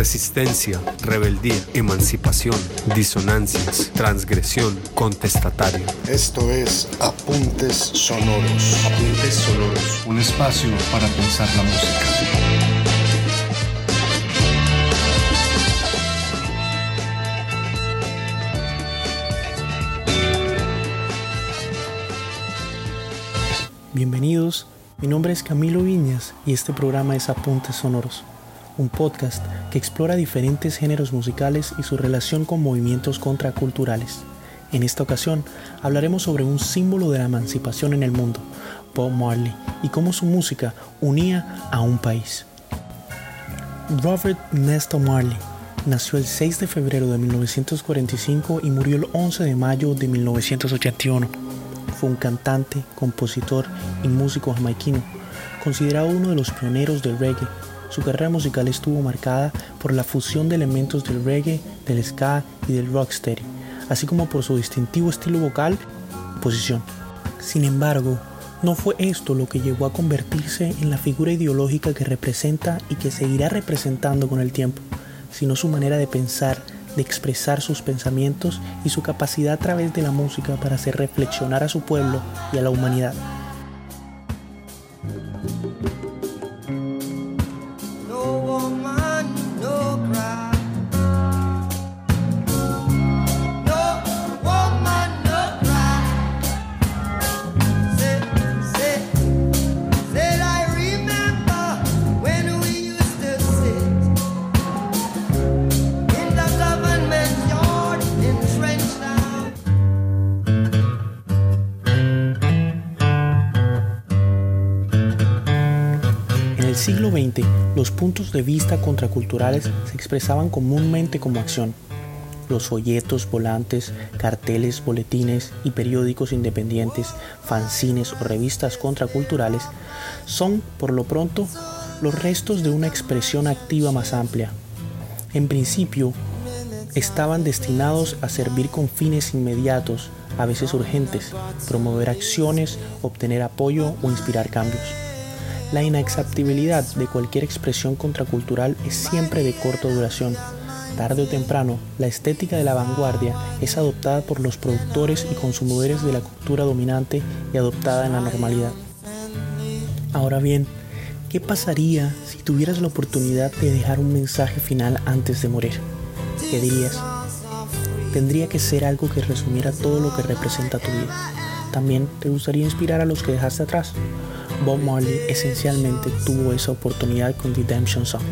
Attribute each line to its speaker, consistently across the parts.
Speaker 1: resistencia, rebeldía, emancipación, disonancias, transgresión, contestatario.
Speaker 2: Esto es Apuntes Sonoros.
Speaker 1: Apuntes Sonoros.
Speaker 2: Un espacio para pensar la música.
Speaker 3: Bienvenidos, mi nombre es Camilo Viñas y este programa es Apuntes Sonoros un podcast que explora diferentes géneros musicales y su relación con movimientos contraculturales. En esta ocasión hablaremos sobre un símbolo de la emancipación en el mundo, Bob Marley, y cómo su música unía a un país. Robert Nesto Marley nació el 6 de febrero de 1945 y murió el 11 de mayo de 1981. Fue un cantante, compositor y músico jamaiquino, considerado uno de los pioneros del reggae su carrera musical estuvo marcada por la fusión de elementos del reggae, del ska y del rocksteady, así como por su distintivo estilo vocal y posición. Sin embargo, no fue esto lo que llevó a convertirse en la figura ideológica que representa y que seguirá representando con el tiempo, sino su manera de pensar, de expresar sus pensamientos y su capacidad a través de la música para hacer reflexionar a su pueblo y a la humanidad. Siglo XX, los puntos de vista contraculturales se expresaban comúnmente como acción. Los folletos, volantes, carteles, boletines y periódicos independientes, fanzines o revistas contraculturales son, por lo pronto, los restos de una expresión activa más amplia. En principio, estaban destinados a servir con fines inmediatos, a veces urgentes, promover acciones, obtener apoyo o inspirar cambios. La inexaptibilidad de cualquier expresión contracultural es siempre de corta duración. Tarde o temprano, la estética de la vanguardia es adoptada por los productores y consumidores de la cultura dominante y adoptada en la normalidad. Ahora bien, ¿qué pasaría si tuvieras la oportunidad de dejar un mensaje final antes de morir? ¿Qué dirías? Tendría que ser algo que resumiera todo lo que representa tu vida. También te gustaría inspirar a los que dejaste atrás Bob Marley esencialmente tuvo esa oportunidad con Redemption Song.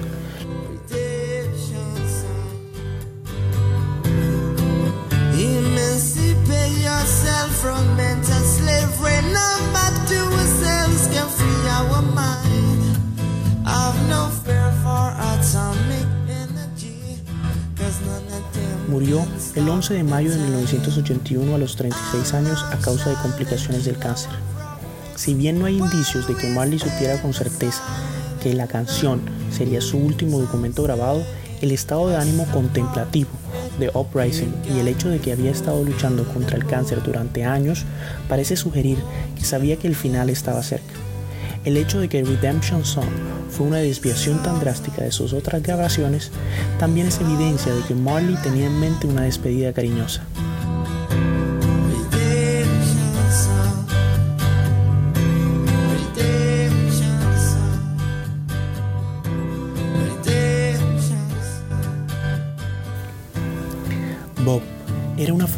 Speaker 3: Murió el 11 de mayo de 1981 a los 36 años a causa de complicaciones del cáncer. Si bien no hay indicios de que Marley supiera con certeza que la canción sería su último documento grabado, el estado de ánimo contemplativo de Uprising y el hecho de que había estado luchando contra el cáncer durante años parece sugerir que sabía que el final estaba cerca. El hecho de que Redemption Song fue una desviación tan drástica de sus otras grabaciones también es evidencia de que Marley tenía en mente una despedida cariñosa.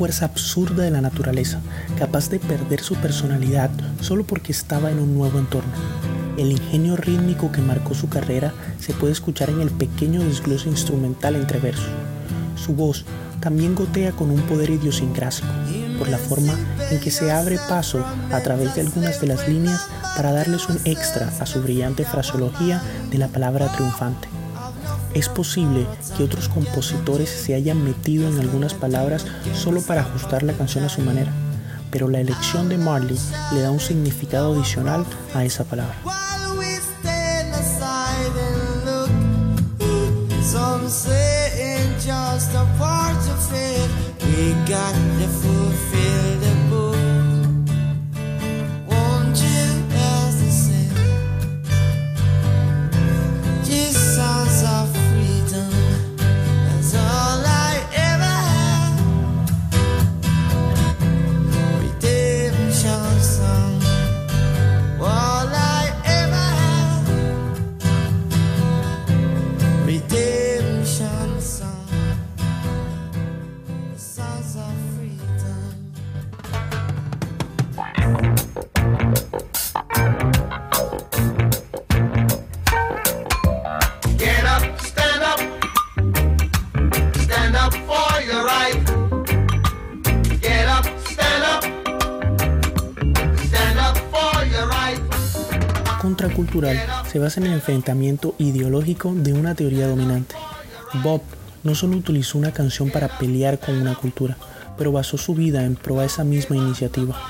Speaker 3: Fuerza absurda de la naturaleza, capaz de perder su personalidad solo porque estaba en un nuevo entorno. El ingenio rítmico que marcó su carrera se puede escuchar en el pequeño desglose instrumental entre versos. Su voz también gotea con un poder idiosincrásico, por la forma en que se abre paso a través de algunas de las líneas para darles un extra a su brillante fraseología de la palabra triunfante. Es posible que otros compositores se hayan metido en algunas palabras solo para ajustar la canción a su manera, pero la elección de Marley le da un significado adicional a esa palabra. Contracultural se basa en el enfrentamiento ideológico de una teoría dominante. Bob no solo utilizó una canción para pelear con una cultura, pero basó su vida en pro a esa misma iniciativa.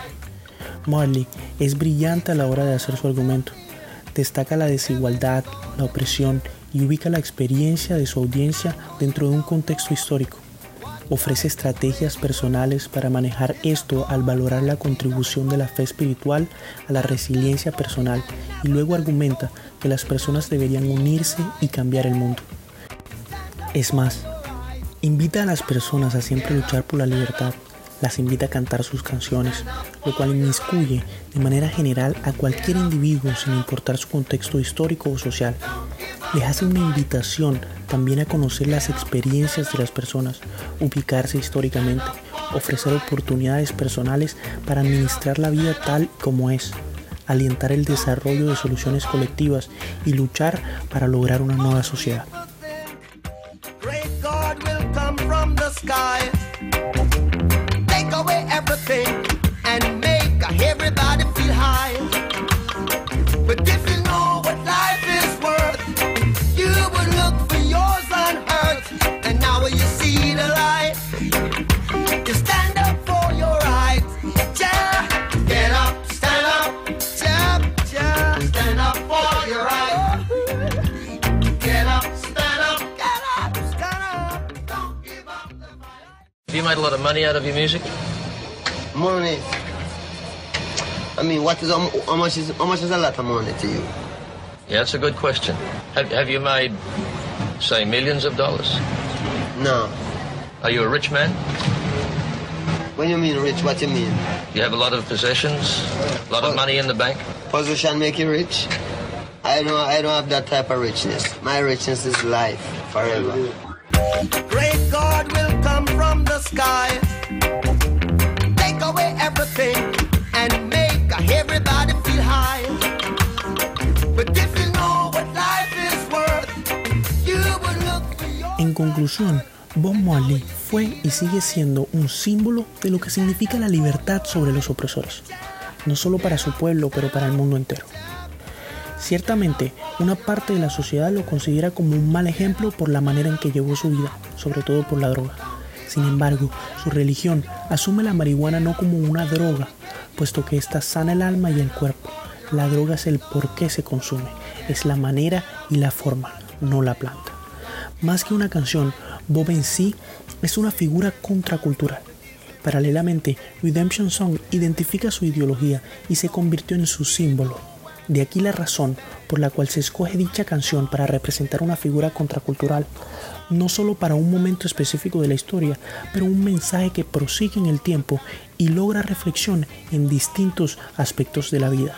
Speaker 3: Marley es brillante a la hora de hacer su argumento. Destaca la desigualdad, la opresión y ubica la experiencia de su audiencia dentro de un contexto histórico. Ofrece estrategias personales para manejar esto al valorar la contribución de la fe espiritual a la resiliencia personal y luego argumenta que las personas deberían unirse y cambiar el mundo. Es más, invita a las personas a siempre luchar por la libertad, las invita a cantar sus canciones, lo cual inmiscuye de manera general a cualquier individuo sin importar su contexto histórico o social. Les hace una invitación también a conocer las experiencias de las personas, ubicarse históricamente, ofrecer oportunidades personales para administrar la vida tal como es, alentar el desarrollo de soluciones colectivas y luchar para lograr una nueva sociedad.
Speaker 4: Made a lot of money out of your music?
Speaker 5: Money. I mean, what is how much is how much is a lot of money to you?
Speaker 4: Yeah, that's a good question. Have Have you made, say, millions of dollars?
Speaker 5: No.
Speaker 4: Are you a rich man?
Speaker 5: When you mean rich, what you mean?
Speaker 4: You have a lot of possessions, a lot of money in the bank.
Speaker 5: Position make you rich? I don't. I don't have that type of richness. My richness is life forever. En conclusión, Bob Marley fue y sigue siendo un símbolo de lo que significa la libertad sobre los opresores, no solo para su pueblo, pero para el mundo entero. Ciertamente, una parte de la sociedad lo considera como un mal ejemplo por la manera en que llevó su vida, sobre todo por la droga. Sin embargo, su religión asume la marihuana no como una droga, puesto que ésta sana el alma y el cuerpo. La droga es el por qué se consume, es la manera y la forma, no la planta. Más que una canción, Bob en sí es una figura contracultural. Paralelamente, Redemption Song identifica su ideología y se convirtió en su símbolo de aquí la razón por la cual se escoge dicha canción para representar una figura contracultural, no solo para un momento específico de la historia, pero un mensaje que prosigue en el tiempo y logra reflexión en distintos aspectos de la vida.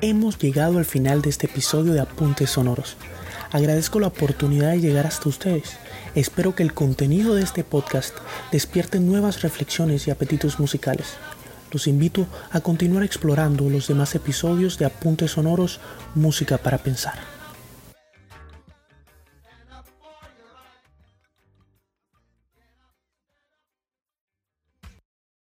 Speaker 5: Hemos llegado al final de este episodio de Apuntes Sonoros. Agradezco la oportunidad de llegar hasta ustedes. Espero que el contenido de este podcast despierte nuevas reflexiones y apetitos musicales. Los invito a continuar explorando los demás episodios de Apuntes Sonoros, Música para Pensar.